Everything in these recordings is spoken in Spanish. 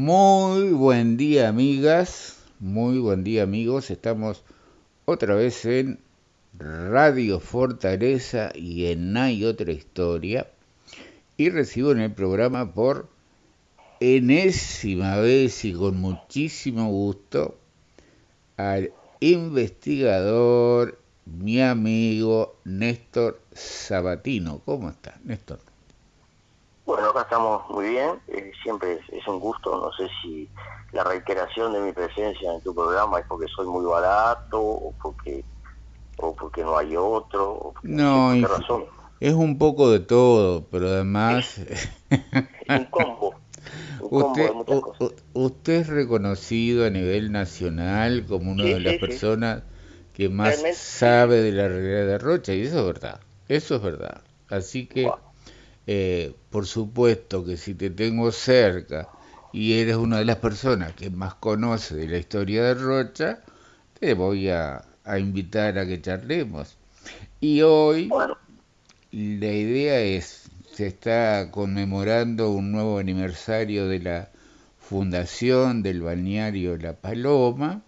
Muy buen día amigas, muy buen día amigos. Estamos otra vez en Radio Fortaleza y en Hay otra historia. Y recibo en el programa por enésima vez y con muchísimo gusto al investigador, mi amigo Néstor Sabatino. ¿Cómo está, Néstor? Bueno, acá estamos muy bien, eh, siempre es, un gusto, no sé si la reiteración de mi presencia en tu programa es porque soy muy barato o porque o porque no hay otro, no, qué razón. Es un poco de todo, pero además... un combo. usted, usted es reconocido a nivel nacional como una de las personas que más sabe de la realidad de Rocha, y eso es verdad, eso es verdad. Así que... Eh, por supuesto que si te tengo cerca y eres una de las personas que más conoce de la historia de Rocha, te voy a, invitar a que charlemos. Y hoy la idea es, se está conmemorando un nuevo aniversario de la fundación del balneario La Paloma,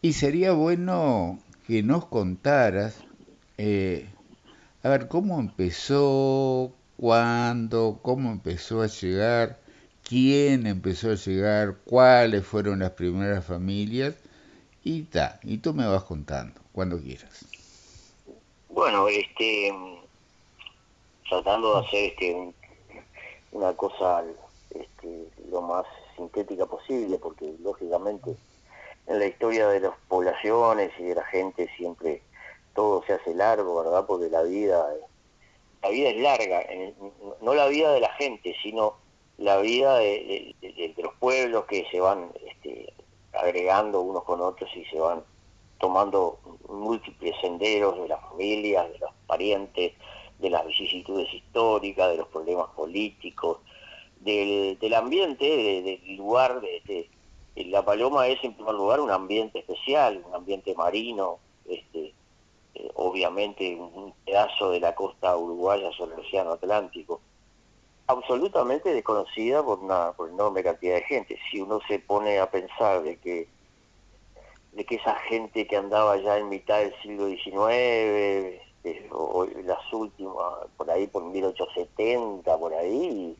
y sería bueno que nos contaras eh, a ver, ¿cómo empezó? ¿Cuándo? ¿Cómo empezó a llegar? ¿Quién empezó a llegar? ¿Cuáles fueron las primeras familias? Y ta, y tú me vas contando, cuando quieras. Bueno, este, tratando de hacer este, una cosa este, lo más sintética posible, porque lógicamente en la historia de las poblaciones y de la gente siempre todo se hace largo, ¿verdad? Porque la vida, la vida es larga, no la vida de la gente, sino la vida de, los pueblos que se van este, agregando unos con otros y se van tomando múltiples senderos de las familias, de los parientes, de las vicisitudes históricas, de los problemas políticos, del, ambiente, del lugar. De, la Paloma es en primer lugar un ambiente especial, un ambiente marino, este, eh, obviamente un pedazo de la costa uruguaya sobre el océano Atlántico, absolutamente desconocida por una por enorme cantidad de gente. Si uno se pone a pensar de que de que esa gente que andaba ya en mitad del siglo XIX, este, o, las últimas, por ahí por 1870, por ahí,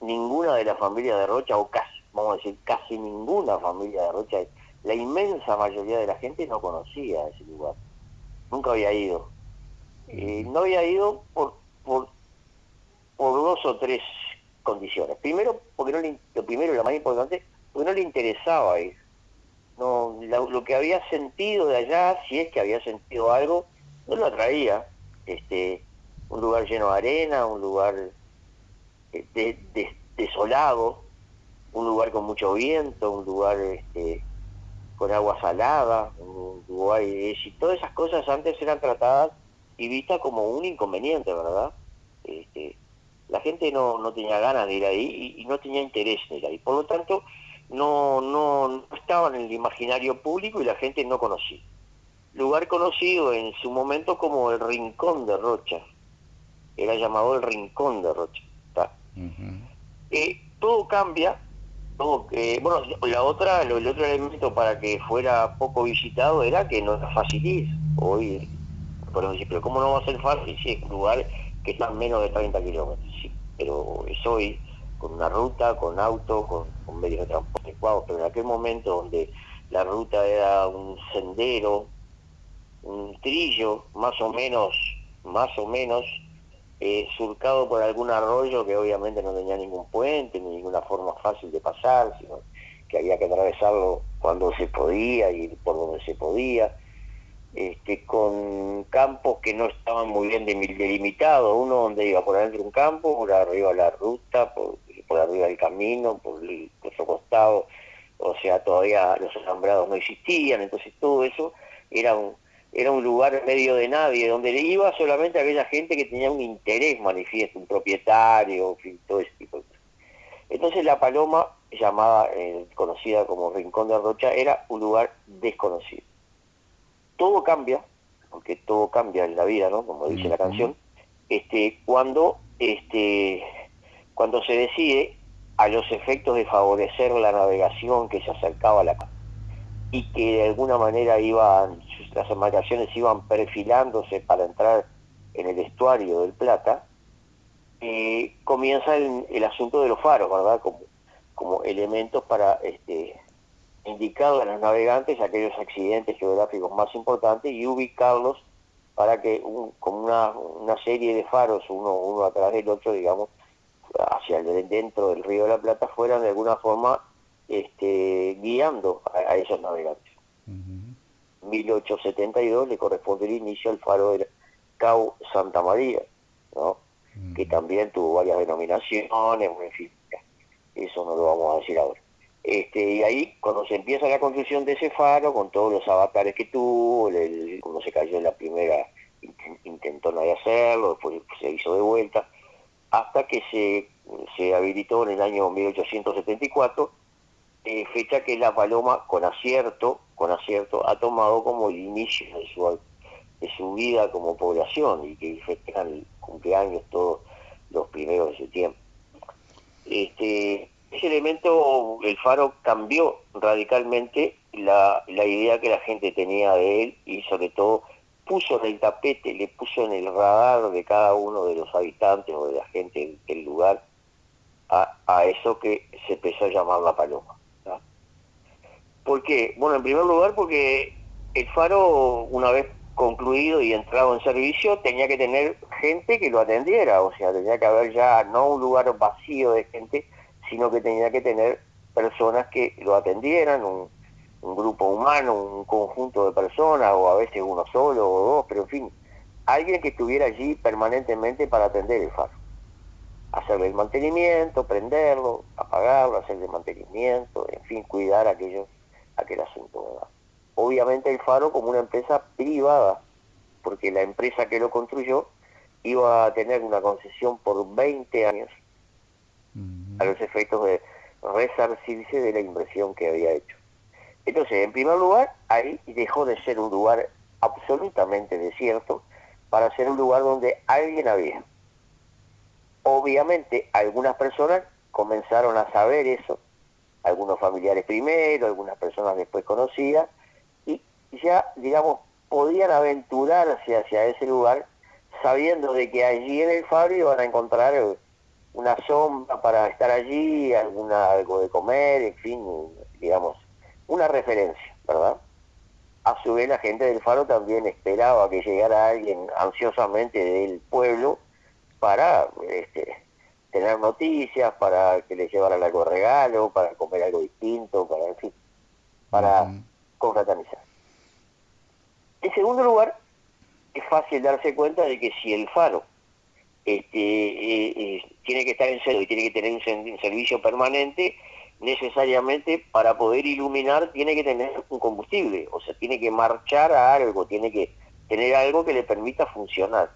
ninguna de las familias de Rocha, o casi, vamos a decir, casi ninguna familia de Rocha, la inmensa mayoría de la gente no conocía ese lugar nunca había ido. y no había ido por, por, por dos o tres condiciones. Primero, porque no le, lo primero y lo más importante, porque no le interesaba ir. No, lo que había sentido de allá, si es que había sentido algo, no lo atraía. Este, un lugar lleno de arena, un lugar eh, desolado, un lugar con mucho viento, un lugar este, con agua salada, Uruguay, y todas esas cosas antes eran tratadas y vistas como un inconveniente, ¿verdad? Este, la gente no, no tenía ganas de ir ahí y, no tenía interés en ir ahí. Por lo tanto, no, no, no estaban en el imaginario público y la gente no conocía. Lugar conocido en su momento como el Rincón de Rocha. Era llamado el Rincón de Rocha. Eh, todo cambia bueno, la otra, el otro elemento para que fuera poco visitado era que no era fácil ir. Hoy, pero pero ¿cómo no va a ser fácil si es un lugar que está menos de 30 kilómetros? Sí, pero es hoy con una ruta, con auto, con, medios de transporte adecuados, pero en aquel momento donde la ruta era un sendero, un trillo, más o menos, más o menos, eh, surcado por algún arroyo que obviamente no tenía ningún puente, ni ninguna forma fácil de pasar, sino que había que atravesarlo cuando se podía y por donde se podía, este, con campos que no estaban muy bien delimitados, uno donde iba por adentro un campo, por arriba la ruta, por, arriba el camino, por el otro costado, o sea, todavía los alambrados no existían, entonces todo eso era un, era un lugar medio de nadie, donde le iba solamente aquella gente que tenía un interés manifiesto, un propietario, todo ese tipo de cosas. Entonces la Paloma, llamada, eh, conocida como Rincón de Rocha, era un lugar desconocido. Todo cambia, porque todo cambia en la vida, ¿no? Como dice la canción, este, cuando, este, cuando se decide a los efectos de favorecer la navegación que se acercaba a la y que de alguna manera iban, las embarcaciones iban perfilándose para entrar en el estuario del Plata, comienza el, asunto de los faros, ¿verdad? Como, como elementos para este, indicarle a los navegantes aquellos accidentes geográficos más importantes y ubicarlos para que como una, una, serie de faros, uno, uno atrás del otro, digamos, hacia el, dentro del río de la Plata, fueran de alguna forma este, guiando a, esos navegantes. En 1872 le corresponde el inicio al faro de Cau Santa María, ¿no? que también tuvo varias denominaciones, en fin, eso no lo vamos a decir ahora. Este, y ahí, cuando se empieza la construcción de ese faro, con todos los avatares que tuvo, el, cuando se cayó en la primera, intentó nadie hacerlo, después se hizo de vuelta, hasta que se, se habilitó en el año 1874 eh, fecha que la paloma con acierto, con acierto ha tomado como el inicio de su, de su vida como población y que festejan el cumpleaños todos los primeros de septiembre. Este, ese elemento, el faro cambió radicalmente la, la idea que la gente tenía de él y sobre todo puso en el tapete, le puso en el radar de cada uno de los habitantes o de la gente del lugar a, a eso que se empezó a llamar la paloma. ¿Por qué? Bueno, en primer lugar porque el faro, una vez concluido y entrado en servicio, tenía que tener gente que lo atendiera, o sea, tenía que haber ya no un lugar vacío de gente, sino que tenía que tener personas que lo atendieran, un, grupo humano, un conjunto de personas, o a veces uno solo o dos, pero en fin, alguien que estuviera allí permanentemente para atender el faro. Hacerle el mantenimiento, prenderlo, apagarlo, hacerle mantenimiento, en fin, cuidar aquellos aquel asunto. ¿verdad? Obviamente el Faro como una empresa privada, porque la empresa que lo construyó iba a tener una concesión por 20 años a los efectos de resarcirse de la inversión que había hecho. Entonces, en primer lugar, ahí dejó de ser un lugar absolutamente desierto para ser un lugar donde alguien había. Obviamente, algunas personas comenzaron a saber eso algunos familiares primero, algunas personas después conocidas, y ya, digamos, podían aventurarse hacia ese lugar sabiendo de que allí en el faro iban a encontrar una sombra para estar allí, alguna, algo de comer, en fin, digamos, una referencia, ¿verdad? A su vez la gente del faro también esperaba que llegara alguien ansiosamente del pueblo para este, tener noticias, para que les llevaran algo de regalo, para comer algo distinto, para, en fin, para confraternizar. En segundo lugar, es fácil darse cuenta de que si el faro este, eh, eh, tiene que estar en servicio y tiene que tener un, servicio permanente, necesariamente para poder iluminar tiene que tener un combustible, o sea, tiene que marchar a algo, tiene que tener algo que le permita funcionar.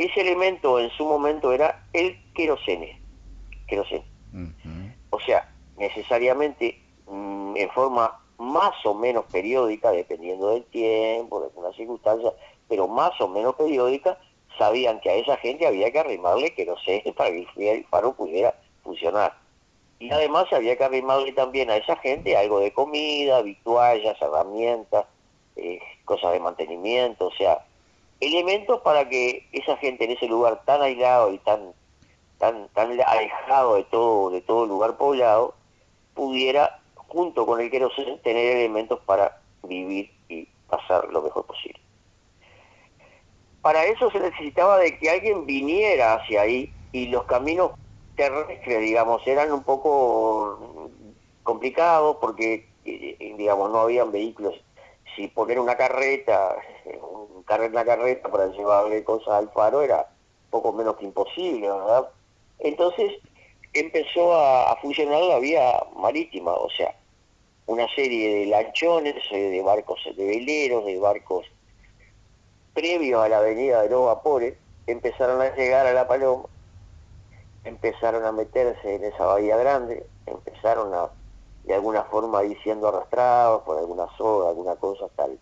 Ese elemento en su momento era el querosene. querosene. O sea, necesariamente mm, en forma más o menos periódica, dependiendo del tiempo, de algunas circunstancias, pero más o menos periódica, sabían que a esa gente había que arrimarle querosene para que el faro pudiera funcionar. Y además había que arrimarle también a esa gente algo de comida, vituallas, herramientas, eh, cosas de mantenimiento, o sea, elementos para que esa gente en ese lugar tan aislado y tan tan tan alejado de todo de todo lugar poblado pudiera junto con el queroseno tener elementos para vivir y pasar lo mejor posible. Para eso se necesitaba de que alguien viniera hacia ahí y los caminos terrestres, digamos, eran un poco complicados porque, eh, digamos, no habían vehículos. Si poner una carreta, cargar la carreta para llevarle cosas al faro era poco menos que imposible, ¿verdad? Entonces empezó a, funcionar la vía marítima, o sea, una serie de lanchones, de barcos, de veleros, de barcos previos a la avenida de los vapores, empezaron a llegar a La Paloma, empezaron a meterse en esa bahía grande, empezaron a, de alguna forma, ir siendo arrastrados por alguna soga, alguna cosa, tal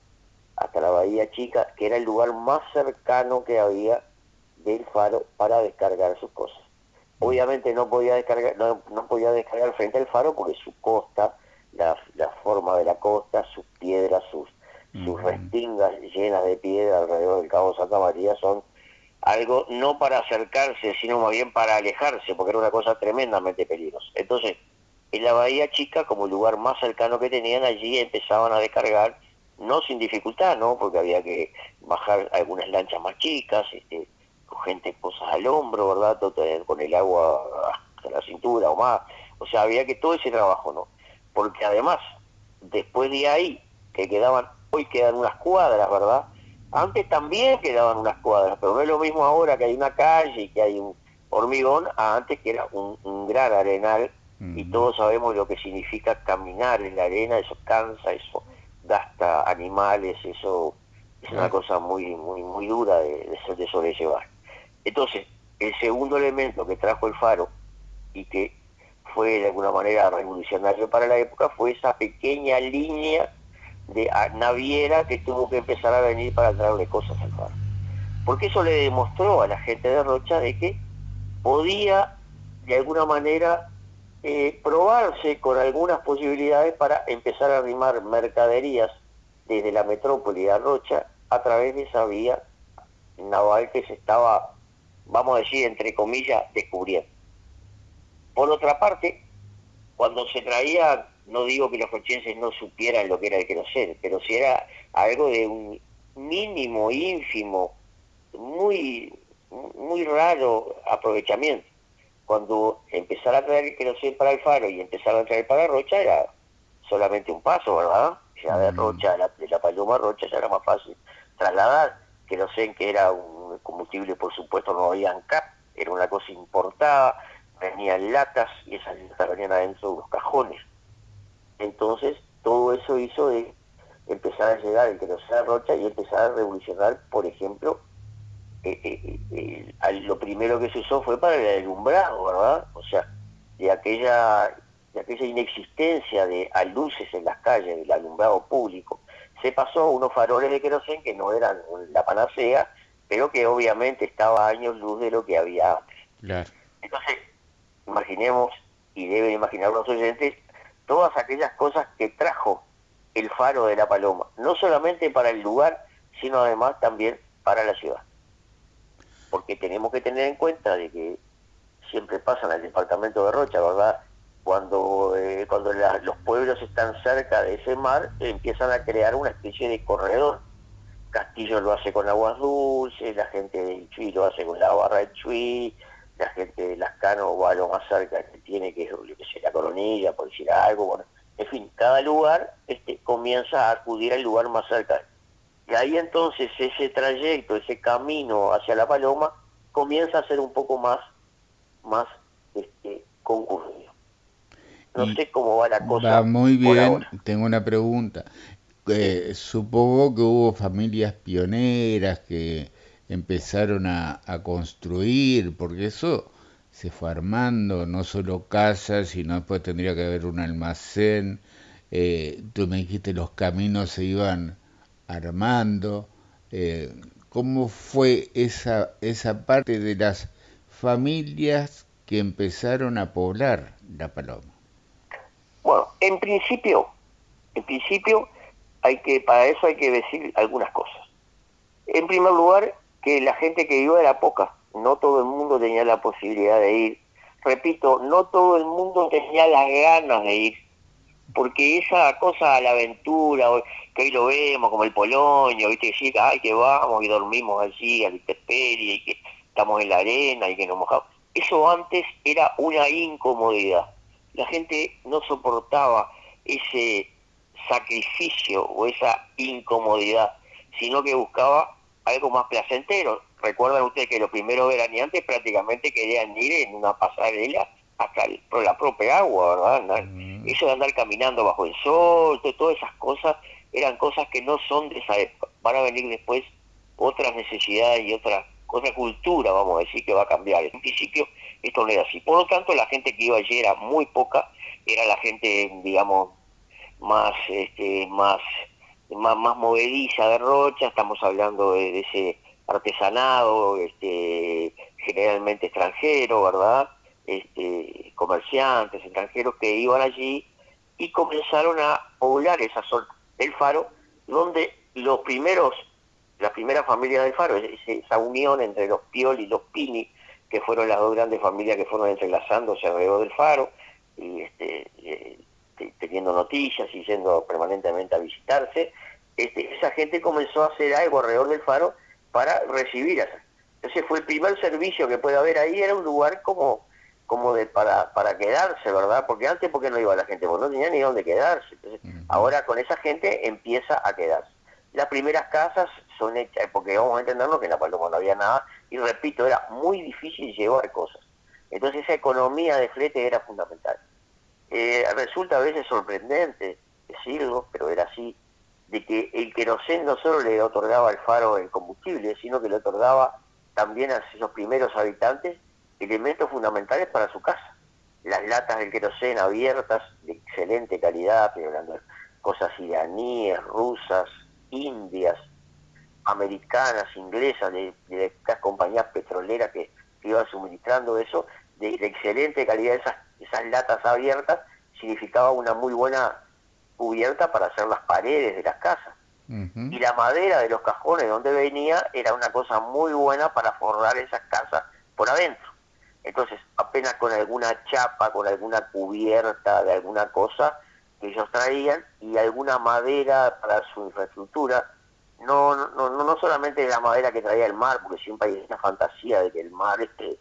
hasta la Bahía Chica, que era el lugar más cercano que había del faro para descargar sus cosas. Obviamente no podía descargar, no, podía descargar frente al faro porque su costa, la, la forma de la costa, sus piedras, sus, sus restingas llenas de piedra alrededor del Cabo Santa María son algo no para acercarse, sino más bien para alejarse, porque era una cosa tremendamente peligrosa. Entonces, en la Bahía Chica, como el lugar más cercano que tenían, allí empezaban a descargar, no sin dificultad, ¿no? Porque había que bajar algunas lanchas más chicas, este, con gente cosas al hombro, ¿verdad? Con el agua hasta la cintura o más. O sea, había que todo ese trabajo, ¿no? Porque además, después de ahí, que quedaban, hoy quedan unas cuadras, ¿verdad? Antes también quedaban unas cuadras, pero no es lo mismo ahora que hay una calle y que hay un hormigón, a antes que era un, gran arenal y todos sabemos lo que significa caminar en la arena, eso cansa, eso gasta animales, eso es una cosa muy muy muy dura de, de sobrellevar. Entonces, el segundo elemento que trajo el faro y que fue de alguna manera revolucionario para la época fue esa pequeña línea de naviera que tuvo que empezar a venir para traerle cosas al faro. Porque eso le demostró a la gente de Rocha de que podía de alguna manera eh, probarse con algunas posibilidades para empezar a arrimar mercaderías desde la metrópoli de Rocha a través de esa vía naval que se estaba, vamos a decir, entre comillas, descubriendo. Por otra parte, cuando se traía no digo que los rochenses no supieran lo que era el queroseno, pero si era algo de un mínimo, ínfimo, muy, muy raro aprovechamiento. Cuando empezara a traer el queroseno para el faro y empezara a traer para Rocha era solamente un paso, ¿verdad? Ya de mm. Rocha, de la Paloma Rocha ya era más fácil trasladar. Queroseno que era un combustible, por supuesto, no había CAP, era una cosa importada, venían latas y esas latas venían adentro de los cajones entonces, todo eso hizo de empezar a llegar el queroseno Rocha y empezar a revolucionar, por ejemplo, eh, eh, eh, lo primero que se usó fue para el alumbrado, ¿verdad? O sea, de aquella, de aquella inexistencia de luces en las calles, del alumbrado público, se pasó a unos faroles de queroseno que no eran la panacea, pero que obviamente estaba a años luz de lo que había antes. Entonces, imaginemos, y deben imaginar los oyentes, todas aquellas cosas que trajo el faro de la Paloma, no solamente para el lugar, sino además también para la ciudad. Porque tenemos que tener en cuenta de que siempre pasa en el departamento de Rocha, ¿verdad? Cuando, eh, cuando los pueblos están cerca de ese mar, empiezan a crear una especie de corredor. Castillo lo hace con aguas dulces, la gente del Chuy lo hace con la barra del Chuy, la gente de Lascano va a lo más cerca que tiene, que es lo que sea la coronilla, por decir algo, bueno, en fin, cada lugar este, comienza a acudir al lugar más cerca. Y ahí entonces ese trayecto, ese camino hacia la paloma, comienza a ser un poco más, más este, concurrido. No sé cómo va la cosa. Va muy bien, tengo una pregunta. Eh, supongo que hubo familias pioneras que empezaron a, construir, porque eso se fue armando, no solo casas, sino después tendría que haber un almacén. Eh, tú me dijiste los caminos se iban armando. Eh, ¿Cómo fue esa, esa parte de las familias que empezaron a poblar la paloma? Bueno, en principio, en principio hay que, para eso hay que decir algunas cosas. En primer lugar, que la gente que iba era poca, no todo el mundo tenía la posibilidad de ir. Repito, no todo el mundo tenía las ganas de ir, porque esa cosa a la aventura, que hoy lo vemos como el Polonio, ¿viste? Que ay, que vamos y dormimos allí al Interperie y que estamos en la arena y que nos mojamos. Eso antes era una incomodidad. La gente no soportaba ese sacrificio o esa incomodidad, sino que buscaba algo más placentero. Recuerdan ustedes que los primeros veraneantes prácticamente querían ir en una pasarela hasta la propia agua, ¿verdad? Mm. Eso de andar caminando bajo el sol, todas esas cosas, eran cosas que no son de esa época. Van a venir después otras necesidades y otra, otra cultura, vamos a decir, que va a cambiar. En principio esto no era así. Por lo tanto, la gente que iba allí era muy poca, era la gente, digamos, más, este, más más, más movediza de Rocha, estamos hablando de, ese artesanado, este, generalmente extranjero, ¿verdad? Este, comerciantes, extranjeros que iban allí y comenzaron a poblar esa zona del faro, donde los primeros, la primera familia del faro, esa unión entre los Pioli y los Pini, que fueron las dos grandes familias que fueron entrelazándose alrededor del faro, y este, eh, teniendo noticias y yendo permanentemente a visitarse, este, esa gente comenzó a hacer algo alrededor del faro para recibir a Entonces fue el primer servicio que puede haber ahí, era un lugar como como de para, para quedarse, ¿verdad? Porque antes, ¿por qué no iba la gente? Porque no tenía ni dónde quedarse. Entonces, ahora con esa gente empieza a quedarse. Las primeras casas son hechas, porque vamos a entenderlo que en la Paloma no había nada, y repito, era muy difícil llevar cosas. Entonces esa economía de flete era fundamental. Eh, resulta a veces sorprendente decirlo, pero era así, de que el querosén no solo le otorgaba al faro el combustible, sino que le otorgaba también a esos primeros habitantes elementos fundamentales para su casa. Las latas del queroseno abiertas, de excelente calidad, hablando de cosas iraníes, rusas, indias, americanas, inglesas, de, estas compañías petroleras que, iban suministrando eso, de, excelente calidad, esas, esas latas abiertas, significaba una muy buena cubierta para hacer las paredes de las casas. Y la madera de los cajones donde venía era una cosa muy buena para forrar esas casas por adentro. Entonces, apenas con alguna chapa, con alguna cubierta de alguna cosa que ellos traían y alguna madera para su infraestructura, no, no, no, no solamente la madera que traía el mar, porque siempre hay esa fantasía de que el mar, este,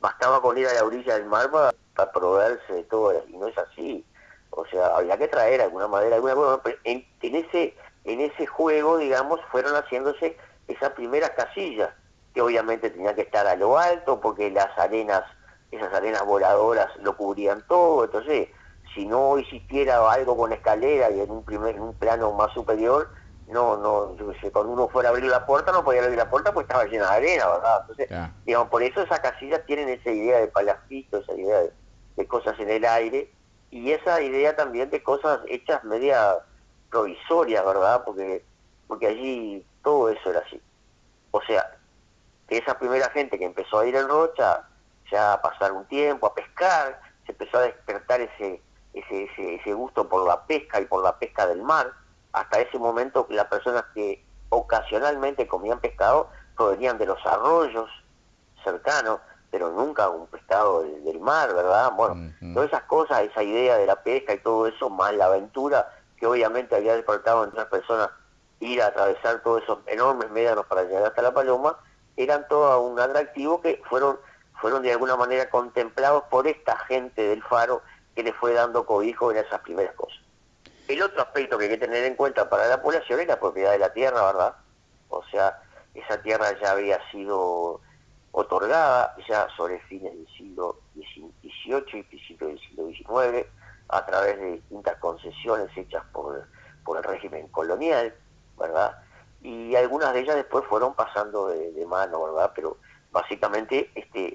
bastaba con ir a la orilla del mar para, proveerse de todo, y no es así. O sea, había que traer alguna madera, alguna cosa, en, en ese en ese juego, digamos, fueron haciéndose esas primeras casillas que obviamente tenía que estar a lo alto porque las arenas, esas arenas voladoras lo cubrían todo, entonces si no existiera algo con escalera y en un primer, un plano más superior, no, no, cuando uno fuera a abrir la puerta no podía abrir la puerta porque estaba llena de arena, ¿verdad? Entonces, digamos, por eso esas casillas tienen esa idea de palafito, esa idea de, cosas en el aire, y esa idea también de cosas hechas media provisorias, ¿verdad? Porque, porque allí todo eso era así. O sea, que esa primera gente que empezó a ir en Rocha, ya a pasar un tiempo, a pescar, se empezó a despertar ese, ese, ese, gusto por la pesca y por la pesca del mar. Hasta ese momento las personas que ocasionalmente comían pescado provenían de los arroyos cercanos, pero nunca un pescado del, mar, ¿verdad? Bueno, todas esas cosas, esa idea de la pesca y todo eso, más la aventura que obviamente había despertado en las personas ir a atravesar todos esos enormes médanos para llegar hasta la Paloma, eran todo un atractivo que fueron, fueron de alguna manera contemplados por esta gente del faro que le fue dando cobijo en esas primeras cosas. El otro aspecto que hay que tener en cuenta para la población es la propiedad de la tierra, ¿verdad? O sea, esa tierra ya había sido otorgada ya sobre fines del siglo XVIII y principios del siglo XIX a través de distintas concesiones hechas por, por el régimen colonial, ¿verdad? Y algunas de ellas después fueron pasando de, mano, ¿verdad? Pero básicamente este,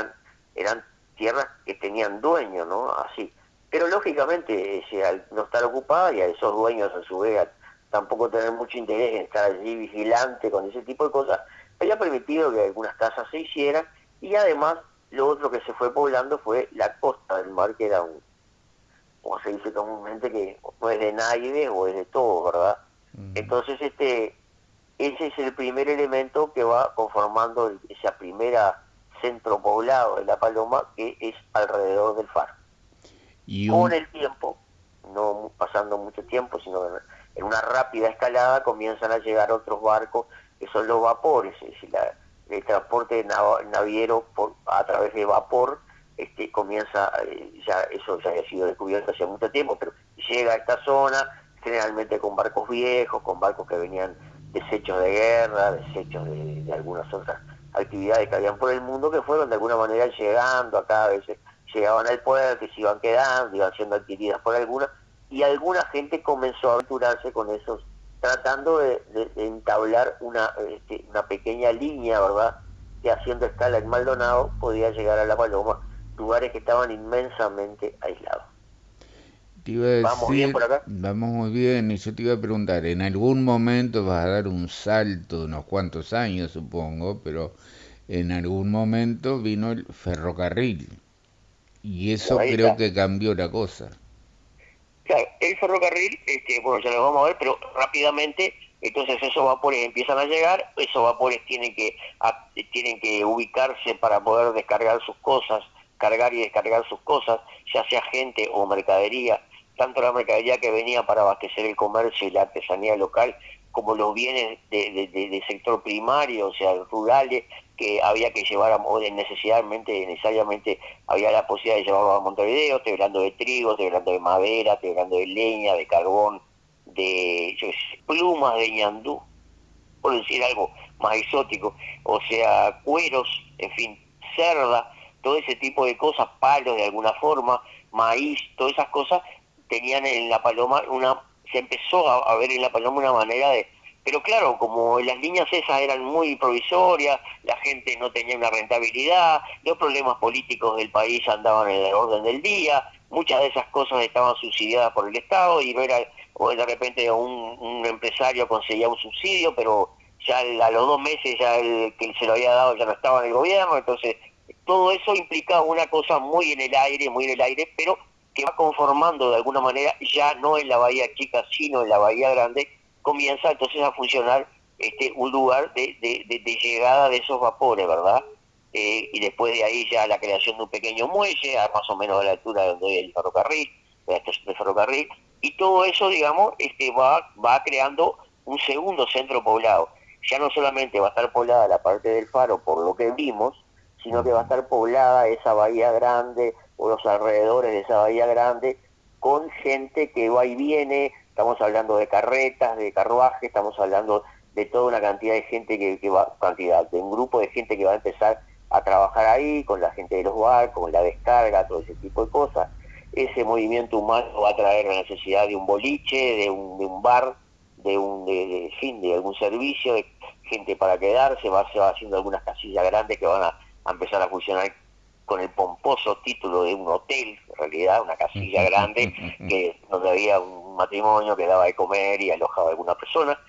eran tierras que tenían dueño, ¿no? Así. Pero lógicamente, al no estar ocupadas y a esos dueños a su vez tampoco tener mucho interés en estar allí vigilante con ese tipo de cosas, había permitido que algunas casas se hicieran y además lo otro que se fue poblando fue la costa del mar, que era un, como se dice comúnmente, que no es de nadie o es de todo, ¿verdad? Mm. Entonces, este ese es el primer elemento que va conformando esa primera centro poblado de La Paloma que es alrededor del faro. Y Con el tiempo, no pasando mucho tiempo, sino en una rápida escalada comienzan a llegar otros barcos que son los vapores, es decir, el transporte naviero por, a través de vapor este, comienza, eh, ya eso ya había sido descubierto hace mucho tiempo, pero llega a esta zona generalmente con barcos viejos, con barcos que venían desechos de guerra, desechos de, algunas otras actividades que habían por el mundo que fueron de alguna manera llegando acá, a veces llegaban al puerto y se iban quedando, iban siendo adquiridas por algunas, y alguna gente comenzó a aventurarse con esos, tratando de, entablar una, este, una pequeña línea, ¿verdad?, que haciendo escala en Maldonado podía llegar a La Paloma, lugares que estaban inmensamente aislados. ¿Vamos bien por acá? Vamos muy bien, y yo te iba a preguntar, en algún momento vas a dar un salto unos cuantos años, supongo, pero en algún momento vino el ferrocarril. Y eso creo que cambió la cosa. Claro, el ferrocarril, este, bueno, ya lo vamos a ver, pero rápidamente, entonces esos vapores empiezan a llegar, esos vapores tienen que, tienen que ubicarse para poder descargar sus cosas, cargar y descargar sus cosas, ya sea gente o mercadería, tanto la mercadería que venía para abastecer el comercio y la artesanía local, como los bienes de, sector primario, o sea, rurales, que había que llevar a necesariamente, necesariamente había la posibilidad de llevarlo a Montevideo, estoy hablando de trigo, estoy hablando de madera, estoy hablando de leña, de carbón, de plumas de ñandú, por decir algo más exótico, o sea, cueros, en fin, cerda, todo ese tipo de cosas, palos de alguna forma, maíz, todas esas cosas tenían en la paloma una, se empezó a, ver en la paloma una manera de, pero claro, como las líneas esas eran muy provisorias, la gente no tenía una rentabilidad, los problemas políticos del país andaban en el orden del día, muchas de esas cosas estaban subsidiadas por el Estado y no era, o de repente un, un empresario conseguía un subsidio, pero ya a los dos meses ya el que se lo había dado ya no estaba en el gobierno, entonces todo eso implicaba una cosa muy en el aire, muy en el aire, pero que va conformando de alguna manera, ya no en la Bahía Chica, sino en la Bahía Grande, comienza entonces a funcionar este un lugar de, llegada de esos vapores, ¿verdad? Eh, y después de ahí ya la creación de un pequeño muelle, a más o menos a la altura donde hay el ferrocarril, la estación de ferrocarril, y todo eso, digamos, este va, va creando un segundo centro poblado. Ya no solamente va a estar poblada la parte del faro por lo que vimos, sino que va a estar poblada esa bahía grande o los alrededores de esa bahía grande con gente que va y viene, estamos hablando de carretas, de carruajes, estamos hablando de toda una cantidad de gente que, va, cantidad, de un grupo de gente que va a empezar a trabajar ahí, con la gente de los barcos, con la descarga, todo ese tipo de cosas. Ese movimiento humano va a traer la necesidad de un boliche, de un, bar, de un de, fin, de algún servicio, de gente para quedarse, va, se va haciendo algunas casillas grandes que van a a empezar a funcionar con el pomposo título de un hotel, en realidad una casilla grande, que donde había un matrimonio que daba de comer y alojaba a alguna persona.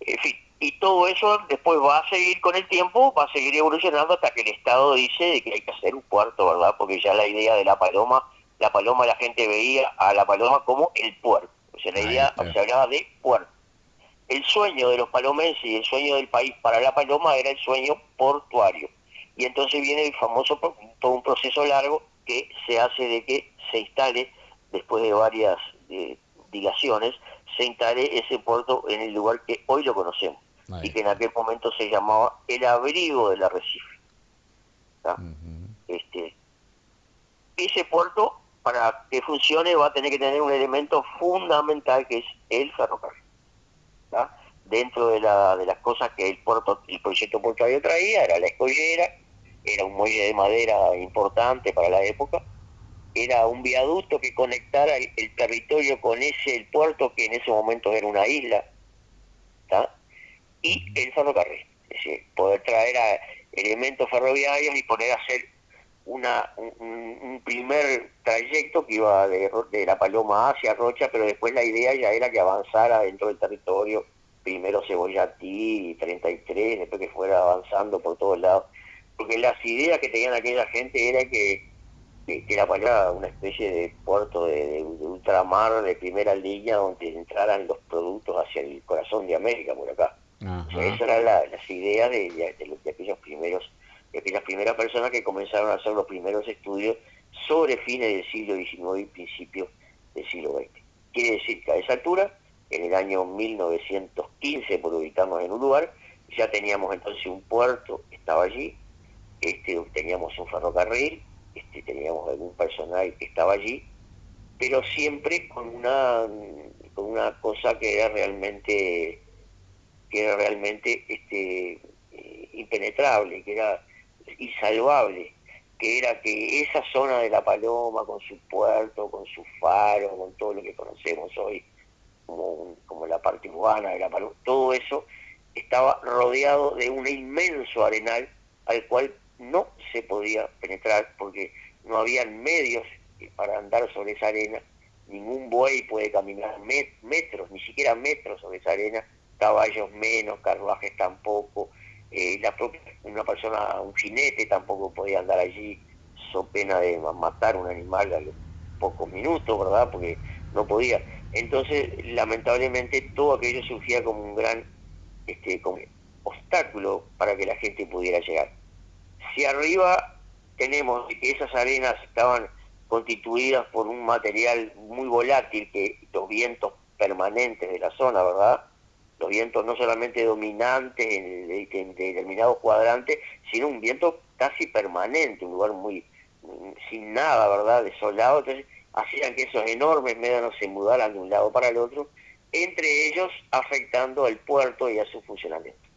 En fin, y todo eso después va a seguir con el tiempo, va a seguir evolucionando hasta que el Estado dice de que hay que hacer un puerto, ¿verdad? Porque ya la idea de la paloma, la paloma la gente veía a la paloma como el puerto. O sea, la idea se hablaba de puerto. El sueño de los palomenses y el sueño del país para la paloma era el sueño portuario y entonces viene el famoso, todo un proceso largo que se hace de que se instale, después de varias eh, dilaciones, se instale ese puerto en el lugar que hoy lo conocemos y que en aquel momento se llamaba el abrigo del arrecife. este, ese puerto, para que funcione, va a tener que tener un elemento fundamental que es el ferrocarril. Dentro de, la, de las cosas que el puerto, el proyecto portuario traía, era la escollera, era un muelle de madera importante para la época, era un viaducto que conectara el, territorio con ese el puerto que en ese momento era una isla, y el ferrocarril, es decir, poder traer a elementos ferroviarios y poner a hacer una, un, primer trayecto que iba de, de, La Paloma hacia Rocha, pero después la idea ya era que avanzara dentro del territorio, primero Cebollatí, 33, después que fuera avanzando por todos lados porque las ideas que tenían aquella gente era que, que, era para una especie de puerto de, ultramar de primera línea donde entraran los productos hacia el corazón de América por acá. esas eran las ideas de, de, aquellos primeros, de aquellas primeras personas que comenzaron a hacer los primeros estudios sobre fines del siglo XIX y principios del siglo XX. Quiere decir que a esa altura, en el año 1915, por ubicarnos en un lugar, ya teníamos entonces un puerto, estaba allí, este, teníamos un ferrocarril, este, teníamos algún personal que estaba allí, pero siempre con una, con una cosa que era realmente, que era realmente este, eh, impenetrable, que era insalvable, que era que esa zona de la Paloma, con su puerto, con su faro, con todo lo que conocemos hoy, como, como la parte urbana de la Paloma, todo eso estaba rodeado de un inmenso arenal al cual no se podía penetrar porque no había medios para andar sobre esa arena, ningún buey puede caminar metros, ni siquiera metros sobre esa arena, caballos menos, carruajes tampoco, eh, la propia, una persona, un jinete tampoco podía andar allí so pena de matar un animal a los pocos minutos, ¿verdad? Porque no podía. Entonces, lamentablemente, todo aquello surgía como un gran este, obstáculo para que la gente pudiera llegar. Si arriba tenemos que esas arenas estaban constituidas por un material muy volátil, que los vientos permanentes de la zona, ¿verdad? Los vientos no solamente dominantes en, determinados cuadrantes, sino un viento casi permanente, un lugar muy sin nada, ¿verdad? Desolado, entonces hacían que esos enormes médanos se mudaran de un lado para el otro, entre ellos afectando al puerto y a su funcionamiento.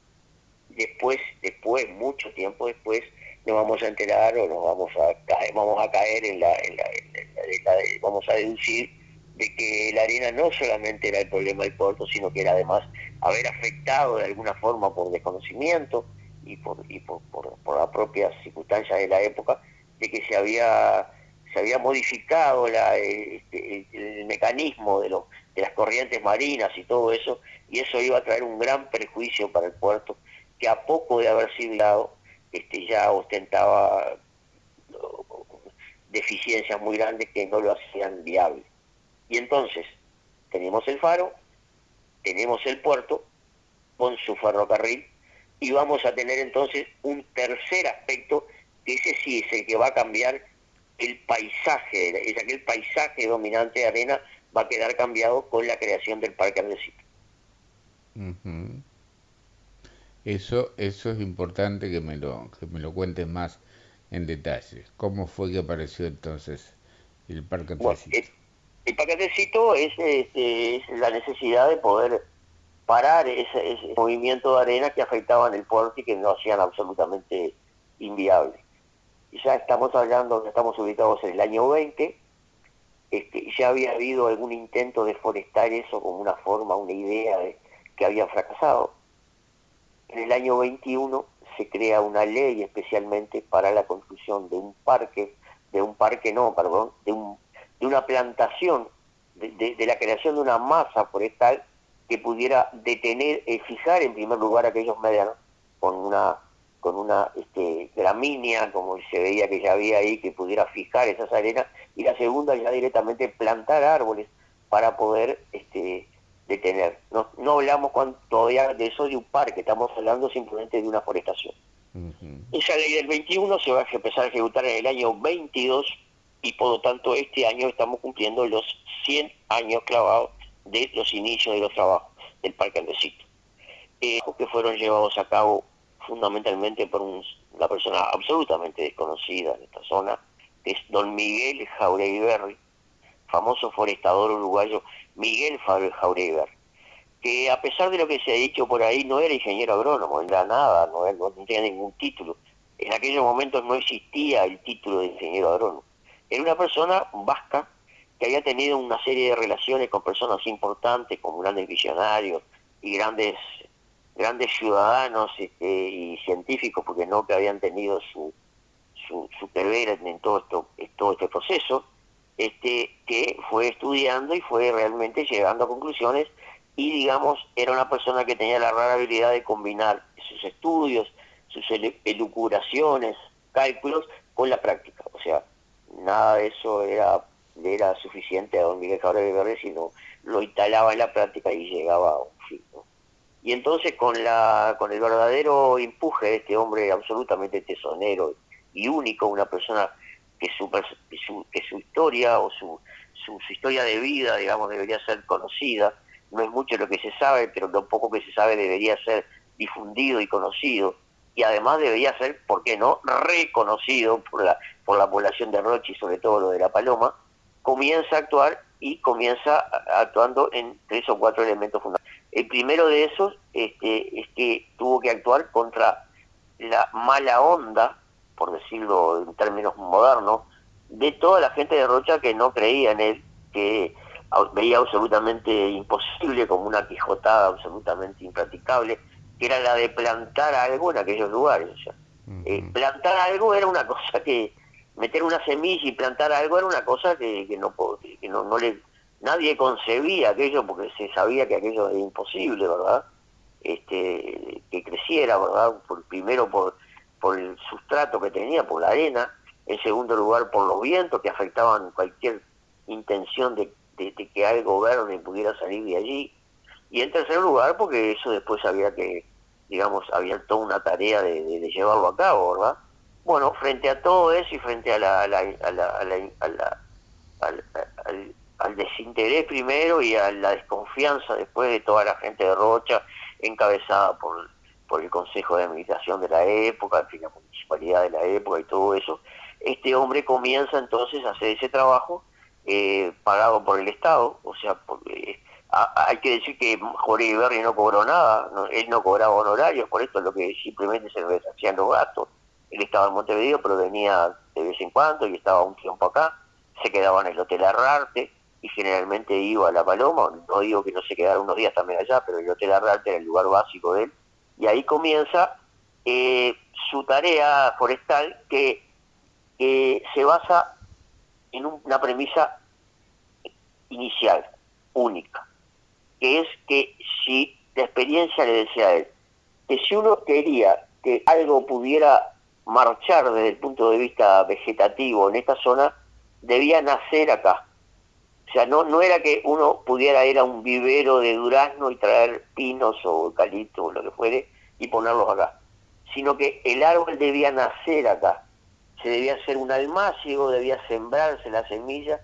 Después, después, mucho tiempo después, nos vamos a enterar o nos vamos a caer, vamos a caer en la, en la, vamos a deducir de que la arena no solamente era el problema del puerto, sino que era además haber afectado de alguna forma por desconocimiento y por, y por, por, las propias circunstancias de la época, de que se había se había modificado este, el, mecanismo de, los, de las corrientes marinas y todo eso, y eso iba a traer un gran perjuicio para el puerto, que a poco de haber sido este, ya ostentaba deficiencias muy grandes que no lo hacían viable. Y entonces, tenemos el faro, tenemos el puerto con su ferrocarril, y vamos a tener entonces un tercer aspecto, que ese sí es el que va a cambiar el paisaje, es aquel paisaje dominante de arena va a quedar cambiado con la creación del Parque Andesito. Eso, eso es importante que me lo, que me lo cuentes más en detalle. ¿Cómo fue que apareció entonces el Parque Andesito? el, Parque Andesito es, este, es, la necesidad de poder parar ese, ese movimiento de arena que afectaban el puerto y que no hacían absolutamente inviable ya estamos hablando, estamos ubicados en el año 20, este, ya había habido algún intento de forestar eso como una forma, una idea de, que había fracasado. En el año 21 se crea una ley especialmente para la construcción de un parque, de un parque no, perdón, de, un, de una plantación, de, la creación de una masa forestal que pudiera detener, eh, fijar en primer lugar aquellos medianos con una con una este, gramínea, como se veía que ya había ahí, que pudiera fijar esas arenas, y la segunda ya directamente plantar árboles para poder este, detener. No, no hablamos todavía de eso de un parque, estamos hablando simplemente de una forestación. Esa ley del 21 se va a empezar a ejecutar en el año 22 y por lo tanto este año estamos cumpliendo los 100 años clavados de los inicios de los trabajos del Parque Andesito, eh, que fueron llevados a cabo fundamentalmente por una persona absolutamente desconocida en esta zona, que es don Miguel Jauregui famoso forestador uruguayo Miguel Jauregui que a pesar de lo que se ha dicho por ahí, no era ingeniero agrónomo, no era nada, no, no tenía ningún título. En aquellos momentos no existía el título de ingeniero agrónomo. Era una persona vasca que había tenido una serie de relaciones con personas importantes, como grandes visionarios y grandes grandes ciudadanos este, y científicos, porque no que habían tenido su, su, su en todo, esto, todo este proceso, este, que fue estudiando y fue realmente llegando a conclusiones y digamos era una persona que tenía la rara habilidad de combinar sus estudios, sus elucuraciones, cálculos con la práctica. O sea, nada de eso era, era suficiente a don Miguel Cabrera de Verde, sino lo instalaba en la práctica y llegaba a un fin. Y entonces con, la, con el verdadero empuje de este hombre absolutamente tesonero y único, una persona que su, que su historia o su, su, historia de vida, digamos, debería ser conocida, no es mucho lo que se sabe, pero lo poco que se sabe debería ser difundido y conocido, y además debería ser, ¿por qué no?, reconocido por la, por la población de Roche y sobre todo lo de La Paloma, comienza a actuar y comienza actuando en tres o cuatro elementos fundamentales. El primero de esos este, es que tuvo que actuar contra la mala onda, por decirlo en términos modernos, de toda la gente de Rocha que no creía en él, que veía absolutamente imposible, como una quijotada absolutamente impracticable, que era la de plantar algo en aquellos lugares. Eh, plantar algo era una cosa que, meter una semilla y plantar algo era una cosa que, que no, que no, no le nadie concebía aquello porque se sabía que aquello era imposible, ¿verdad? Este, que creciera, ¿verdad? Por, primero por, por el sustrato que tenía, por la arena, En segundo lugar, por los vientos que afectaban cualquier intención de, que algo verde pudiera salir de allí. Y en tercer lugar, porque eso después había que, digamos, había toda una tarea de, llevarlo a cabo, ¿verdad? Bueno, frente a todo eso y frente a la, a la, a la, al, al, desinterés primero y a la desconfianza después de toda la gente de Rocha, encabezada por, por el Consejo de Administración de la época, en fin, la municipalidad de la época y todo eso, este hombre comienza entonces a hacer ese trabajo eh, pagado por el Estado, o sea, eh, hay que decir que Jorge Berry no cobró nada, él no cobraba honorarios, por esto es lo que simplemente se le hacían los gastos. Él estaba en Montevideo, pero venía de vez en cuando y estaba un tiempo acá, se quedaba en el Hotel Arrarte y generalmente iba a La Paloma, no digo que no se quedara unos días también allá, pero el Hotel Arrarte era el lugar básico de él, y ahí comienza eh, su tarea forestal que se basa en una premisa inicial, única, que es que si la experiencia le decía a él, que si uno quería que algo pudiera marchar desde el punto de vista vegetativo en esta zona, debía nacer acá. O sea, no, no era que uno pudiera ir a un vivero de durazno y traer pinos o eucalipto o lo que fuere y ponerlos acá, sino que el árbol debía nacer acá se debía hacer un almácigo, debía sembrarse la semilla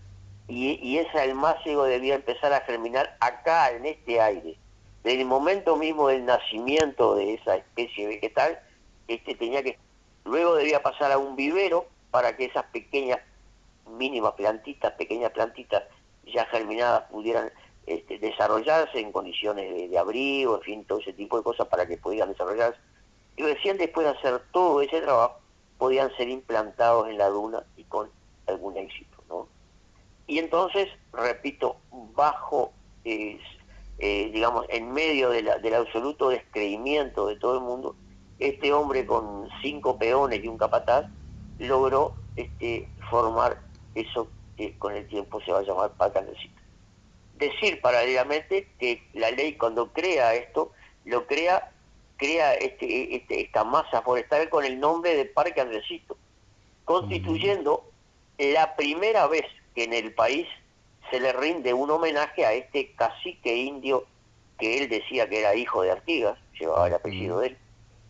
y, ese almácigo debía empezar a germinar acá, en este aire. Desde el momento mismo del nacimiento de esa especie vegetal, este tenía que, luego debía pasar a un vivero para que esas pequeñas, mínimas plantitas, pequeñas plantitas ya germinadas pudieran este, desarrollarse en condiciones de, abrigo, en fin, todo ese tipo de cosas para que pudieran desarrollarse. Y recién después de hacer todo ese trabajo, podían ser implantados en la duna y con algún éxito. ¿no? Y entonces, repito, bajo, eh, digamos, en medio del absoluto descreimiento de todo el mundo, este hombre con cinco peones y un capataz logró este, formar eso que con el tiempo se va a llamar Pacanecito. Decir paralelamente que la ley cuando crea esto, lo crea crea este, este, esta masa forestal con el nombre de Parque Andresito, constituyendo la primera vez que en el país se le rinde un homenaje a este cacique indio que él decía que era hijo de Artigas, llevaba el apellido de él,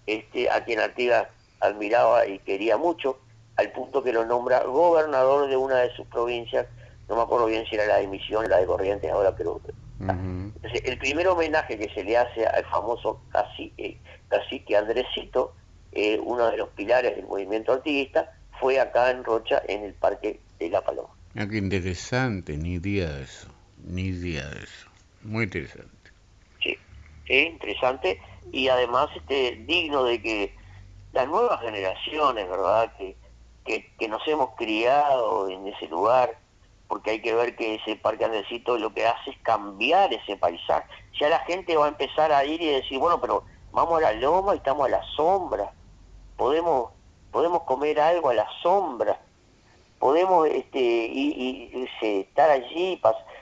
este, a quien Artigas admiraba y quería mucho, al punto que lo nombra gobernador de una de sus provincias, no me acuerdo bien si era la de Misión o la de Corrientes ahora, pero el primer homenaje que se le hace al famoso cacique, cacique Andresito, eh, uno de los pilares del movimiento artiguista, fue acá en Rocha, en el Parque de La Paloma. Ah, qué interesante, ni idea de eso, ni idea de eso. Muy interesante. Sí, sí, interesante y además este digno de que las nuevas generaciones, ¿verdad? Que, que, que nos hemos criado en ese lugar, porque hay que ver que ese parque andesito lo que hace es cambiar ese paisaje. Ya la gente va a empezar a ir y decir, bueno, pero vamos a la loma y estamos a la sombra, podemos, podemos comer algo a la sombra, podemos este, y, estar allí,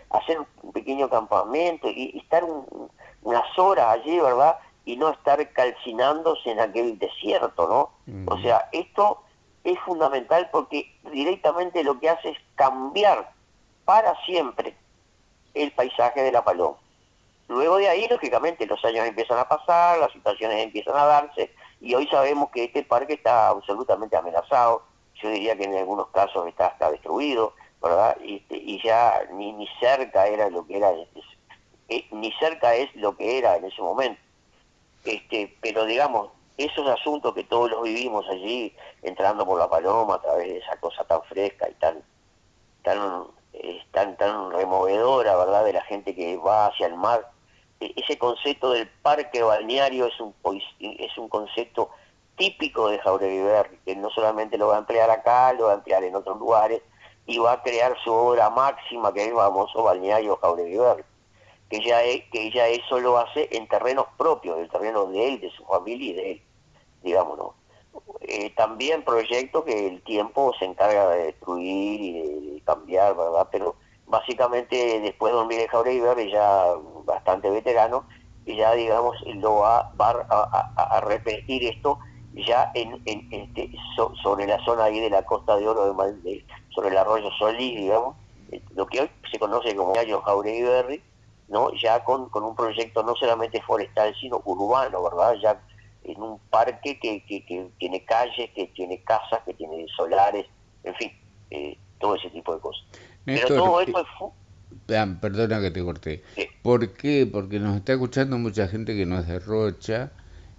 hacer un pequeño campamento y, estar unas horas allí, ¿verdad? Y no estar calcinándose en aquel desierto, ¿no? O sea, esto es fundamental porque directamente lo que hace es cambiar para siempre el paisaje de la paloma. Luego de ahí, lógicamente, los años empiezan a pasar, las situaciones empiezan a darse, y hoy sabemos que este parque está absolutamente amenazado, yo diría que en algunos casos está hasta destruido, ¿verdad? Y, y ya ni, ni cerca era lo que era, eh, ni cerca es lo que era en ese momento. Este, pero digamos, esos asuntos que todos los vivimos allí, entrando por la paloma a través de esa cosa tan fresca y tan, tan es tan, tan removedora, ¿verdad?, de la gente que va hacia el mar. E, ese concepto del parque balneario es un, es un concepto típico de Jauregui que no solamente lo va a emplear acá, lo va a emplear en otros lugares, y va a crear su obra máxima, que es el famoso balneario Jauregui que ya, es, que ya eso lo hace en terrenos propios, el terreno de él, de su familia y de él, digamos, ¿no? Eh, también proyectos que el tiempo se encarga de destruir y de, cambiar, ¿verdad? Pero básicamente después de dormir en Jauregui ya bastante veterano, y ya digamos lo va, a, a, repetir esto ya en, este, sobre la zona ahí de la costa de oro de, sobre el arroyo Solís, digamos, eh, lo que hoy se conoce como Gallo Jauregui Berry, ¿no? ya con, con un proyecto no solamente forestal, sino urbano, ¿verdad? Ya en un parque que, que, tiene calles, que tiene casas, que tiene solares, en fin, eh, todo ese tipo de cosas. Pero todo esto es... perdona que te corté. ¿Por qué? Porque nos está escuchando mucha gente que nos derrocha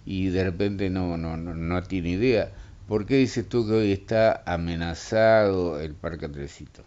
y de repente no, no, no, no tiene idea. ¿Por qué dices tú que hoy está amenazado el Parque Andresito?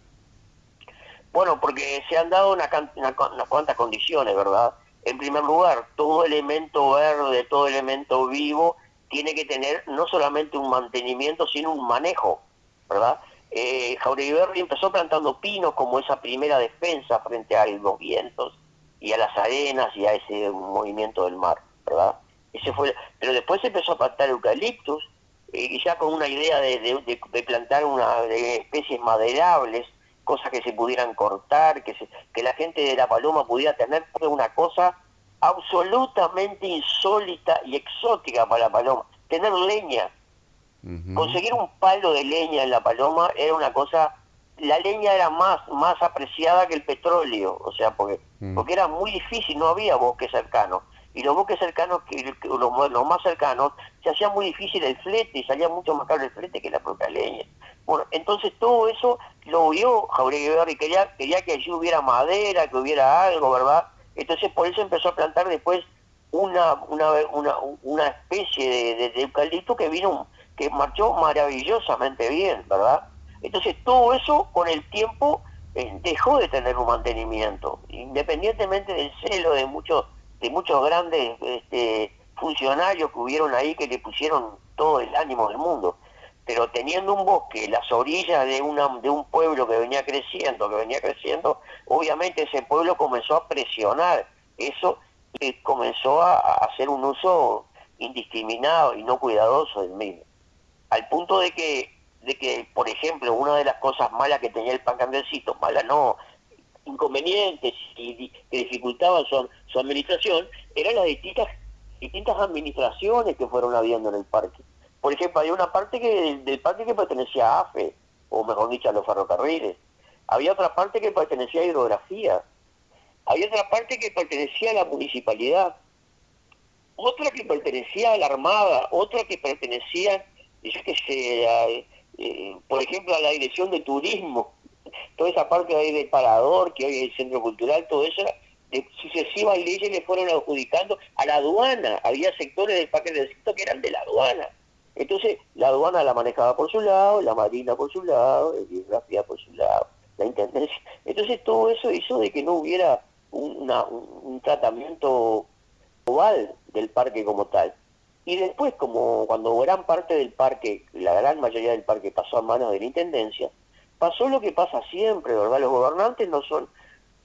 Bueno, porque se han dado una, una, unas cuantas condiciones, ¿verdad? En primer lugar, todo elemento verde, todo elemento vivo, tiene que tener no solamente un mantenimiento, sino un manejo, ¿verdad? Eh, Jauregui empezó plantando pinos como esa primera defensa frente a los vientos y a las arenas y a ese movimiento del mar, ¿verdad? Ese fue, pero después empezó a plantar eucaliptus eh, y ya con una idea de, plantar una de especies maderables cosas que se pudieran cortar, que, que la gente de La Paloma pudiera tener una cosa absolutamente insólita y exótica para La Paloma, tener leña. Conseguir un palo de leña en La Paloma era una cosa, la leña era más, más apreciada que el petróleo, o sea, porque, mm. porque era muy difícil, no había bosques cercanos. Y los bosques cercanos, que, los, los más cercanos, se hacía muy difícil el flete y salía mucho más caro el flete que la propia leña. Bueno, entonces todo eso lo vio Jauregui y quería, quería que allí hubiera madera, que hubiera algo, ¿verdad? Entonces por eso empezó a plantar después una, una, una, una especie de, eucalipto que vino, que marchó maravillosamente bien, ¿verdad? Entonces todo eso con el tiempo eh, dejó de tener un mantenimiento, independientemente del celo de muchos, de muchos grandes este, funcionarios que hubieron ahí que le pusieron todo el ánimo del mundo pero teniendo un bosque, las orillas de, una, de un pueblo que venía creciendo, que venía creciendo, obviamente ese pueblo comenzó a presionar eso y comenzó a, hacer un uso indiscriminado y no cuidadoso del mismo. Al punto de que, de que, por ejemplo, una de las cosas malas que tenía el pancandecito, malas no, inconvenientes y que dificultaban su, administración, eran las distintas, distintas administraciones que fueron habiendo en el parque por ejemplo, hay una parte que, del parque que pertenecía a AFE, o mejor dicho, a los ferrocarriles. Había otra parte que pertenecía a hidrografía. Había otra parte que pertenecía a la municipalidad. Otra que pertenecía a la Armada. Otra que pertenecía, yo que sé, eh, por ejemplo, a la Dirección de Turismo. Toda esa parte ahí del Parador, que hoy es el Centro Cultural, todo eso, de sucesivas leyes le fueron adjudicando a la aduana. Había sectores del parque del que eran de la aduana entonces, la aduana la manejaba por su lado, la marina por su lado, la geografía por su lado, la intendencia. Entonces, todo eso hizo de que no hubiera un, tratamiento global del parque como tal. Y después, como cuando gran parte del parque, la gran mayoría del parque pasó a manos de la intendencia, pasó lo que pasa siempre, ¿verdad? Los gobernantes no son,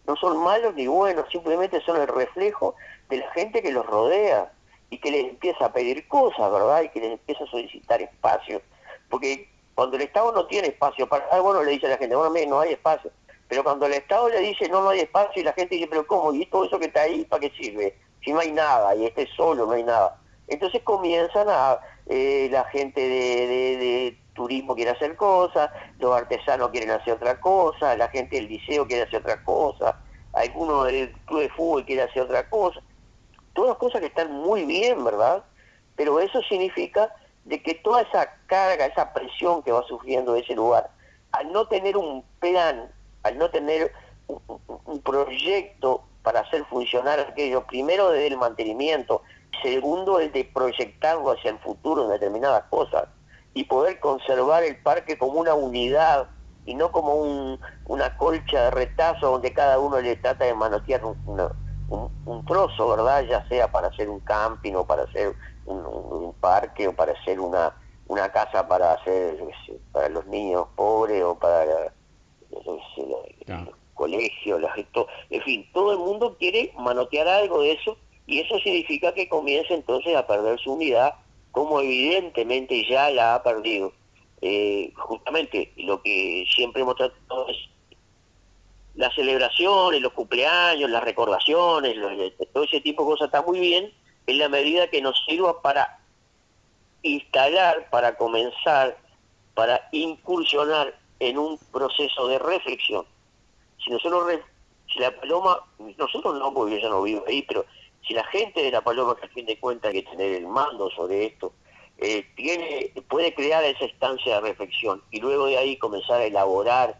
no son malos ni buenos, simplemente son el reflejo de la gente que los rodea y que les empieza a pedir cosas, ¿verdad? Y que les empieza a solicitar espacio. Porque cuando el Estado no tiene espacio para algo, bueno, le dice a la gente, bueno, no hay espacio. Pero cuando el Estado le dice, no, no hay espacio, y la gente dice, pero ¿cómo? ¿Y todo eso que está ahí, para qué sirve? Si no hay nada, y este solo, no hay nada. Entonces comienzan a, eh, la gente de, turismo quiere hacer cosas, los artesanos quieren hacer otra cosa, la gente del liceo quiere hacer otra cosa, algunos del club de fútbol quiere hacer otra cosa todas cosas que están muy bien, ¿verdad? Pero eso significa de que toda esa carga, esa presión que va sufriendo ese lugar, al no tener un plan, al no tener un, proyecto para hacer funcionar aquello, primero desde el mantenimiento, segundo el de proyectarlo hacia el futuro en determinadas cosas y poder conservar el parque como una unidad y no como un, una colcha de retazo donde cada uno le trata de manotear una, un, trozo, ¿verdad? Ya sea para hacer un camping o para hacer un, parque o para hacer una, una casa para hacer para los niños pobres o para el colegio, la, en fin, todo el mundo quiere manotear algo de eso y eso significa que comienza entonces a perder su unidad como evidentemente ya la ha perdido. Eh, justamente lo que siempre hemos tratado es las celebraciones, los cumpleaños, las recordaciones, todo ese tipo de cosas está muy bien en la medida que nos sirva para instalar para comenzar, para incursionar en un proceso de reflexión. Si nosotros, si la paloma, nosotros no, porque yo ya no vivo ahí, pero si la gente de la paloma, que a fin de cuentas hay que tener el mando sobre esto, eh, tiene, puede crear esa estancia de reflexión y luego de ahí comenzar a elaborar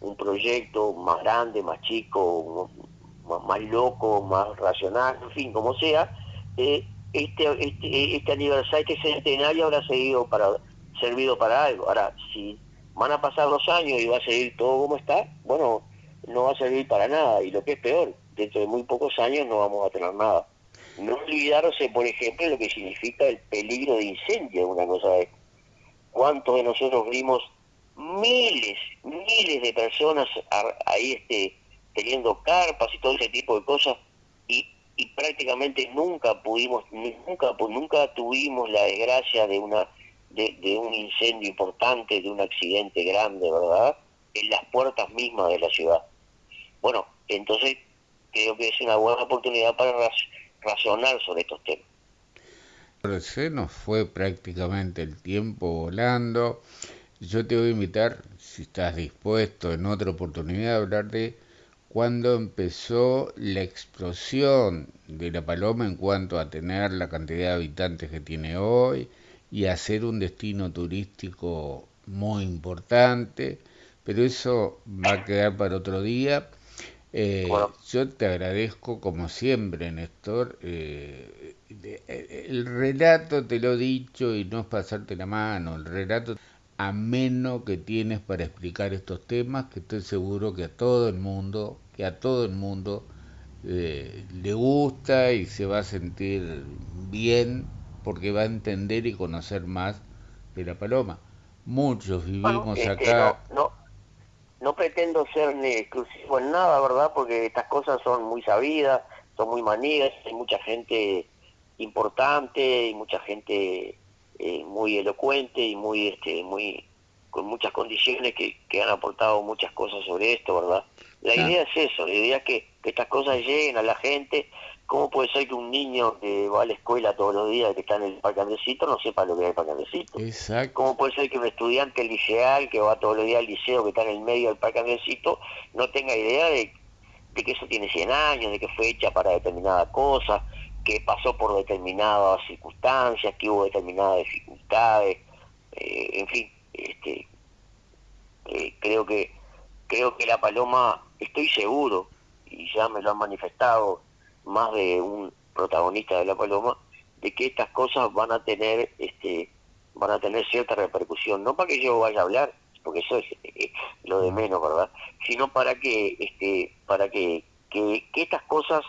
un proyecto más grande, más chico, más, loco, más racional, en fin, como sea, eh, este, este, este aniversario, este centenario habrá seguido servido para algo. Ahora, si van a pasar los años y va a seguir todo como está, bueno, no va a servir para nada. Y lo que es peor, dentro de muy pocos años no vamos a tener nada. No olvidarse, por ejemplo, lo que significa el peligro de incendio, una cosa de cuántos de nosotros vimos miles, miles de personas ahí este, teniendo carpas y todo ese tipo de cosas y, prácticamente nunca pudimos, nunca, nunca tuvimos la desgracia de una de, un incendio importante, de un accidente grande, ¿verdad? En las puertas mismas de la ciudad. Bueno, entonces creo que es una buena oportunidad para razonar sobre estos temas. Se nos fue prácticamente el tiempo volando. Yo te voy a invitar, si estás dispuesto, en otra oportunidad a hablar de cuándo empezó la explosión de la Paloma en cuanto a tener la cantidad de habitantes que tiene hoy y a ser un destino turístico muy importante, pero eso va a quedar para otro día. Eh, yo te agradezco como siempre, Néstor. Eh, el relato te lo he dicho y no es pasarte la mano, el relato ameno que tienes para explicar estos temas que estoy seguro que a todo el mundo, que a todo el mundo eh, le gusta y se va a sentir bien porque va a entender y conocer más de la paloma. Muchos vivimos acá. No, no, pretendo ser ni exclusivo en nada, ¿verdad? Porque estas cosas son muy sabidas, son muy manías, hay mucha gente importante y mucha gente eh, muy elocuente y muy este muy con muchas condiciones que, que, han aportado muchas cosas sobre esto, ¿verdad? La idea es eso, la idea es que, estas cosas lleguen a la gente. ¿Cómo puede ser que un niño que va a la escuela todos los días, que está en el Parque Andresito, no sepa lo que es el Parque Andresito? Exacto. ¿Cómo puede ser que un estudiante liceal que va todos los días al liceo, que está en el medio del Parque Andresito, no tenga idea de, de que eso tiene 100 años, de que fue hecha para determinada cosa? que pasó por determinadas circunstancias, que hubo determinadas dificultades, eh, en fin, este, eh, creo que creo que la paloma, estoy seguro, y ya me lo han manifestado más de un protagonista de la paloma, de que estas cosas van a tener este van a tener cierta repercusión, no para que yo vaya a hablar, porque eso es eh, lo de menos, ¿verdad? Sino para que este para que, que, que estas cosas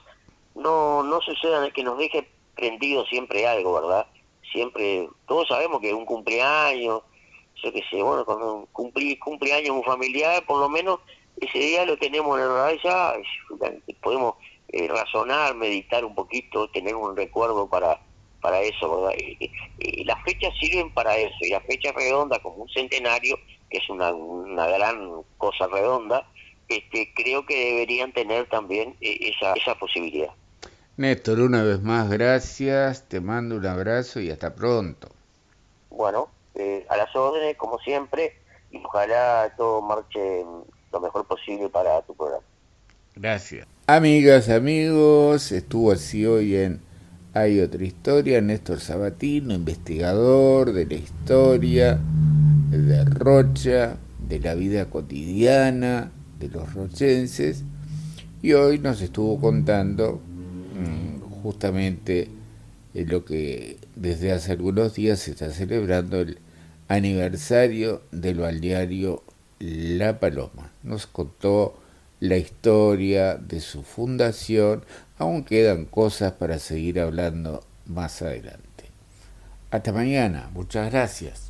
no, no suceda que nos deje prendido siempre algo, ¿verdad? Siempre, todos sabemos que un cumpleaños, yo qué sé, bueno, cuando cumplí cumpleaños un familiar, por lo menos ese día lo tenemos en el radar ya, podemos eh, razonar, meditar un poquito, tener un recuerdo para para eso, ¿verdad? Y, las fechas sirven para eso, y las fechas redondas como un centenario, que es una, una gran cosa redonda, este, creo que deberían tener también eh, esa, esa posibilidad. Néstor, una vez más, gracias, te mando un abrazo y hasta pronto. Bueno, eh, a las órdenes, como siempre, y ojalá todo marche lo mejor posible para tu programa. Gracias. Amigas, amigos, estuvo así hoy en Hay otra historia, Néstor Sabatino, investigador de la historia de Rocha, de la vida cotidiana de los rochenses, y hoy nos estuvo contando Mm, justamente lo que desde hace algunos días se está celebrando el aniversario del balneario La Paloma. Nos contó la historia de su fundación, aún quedan cosas para seguir hablando más adelante. Hasta mañana, muchas gracias.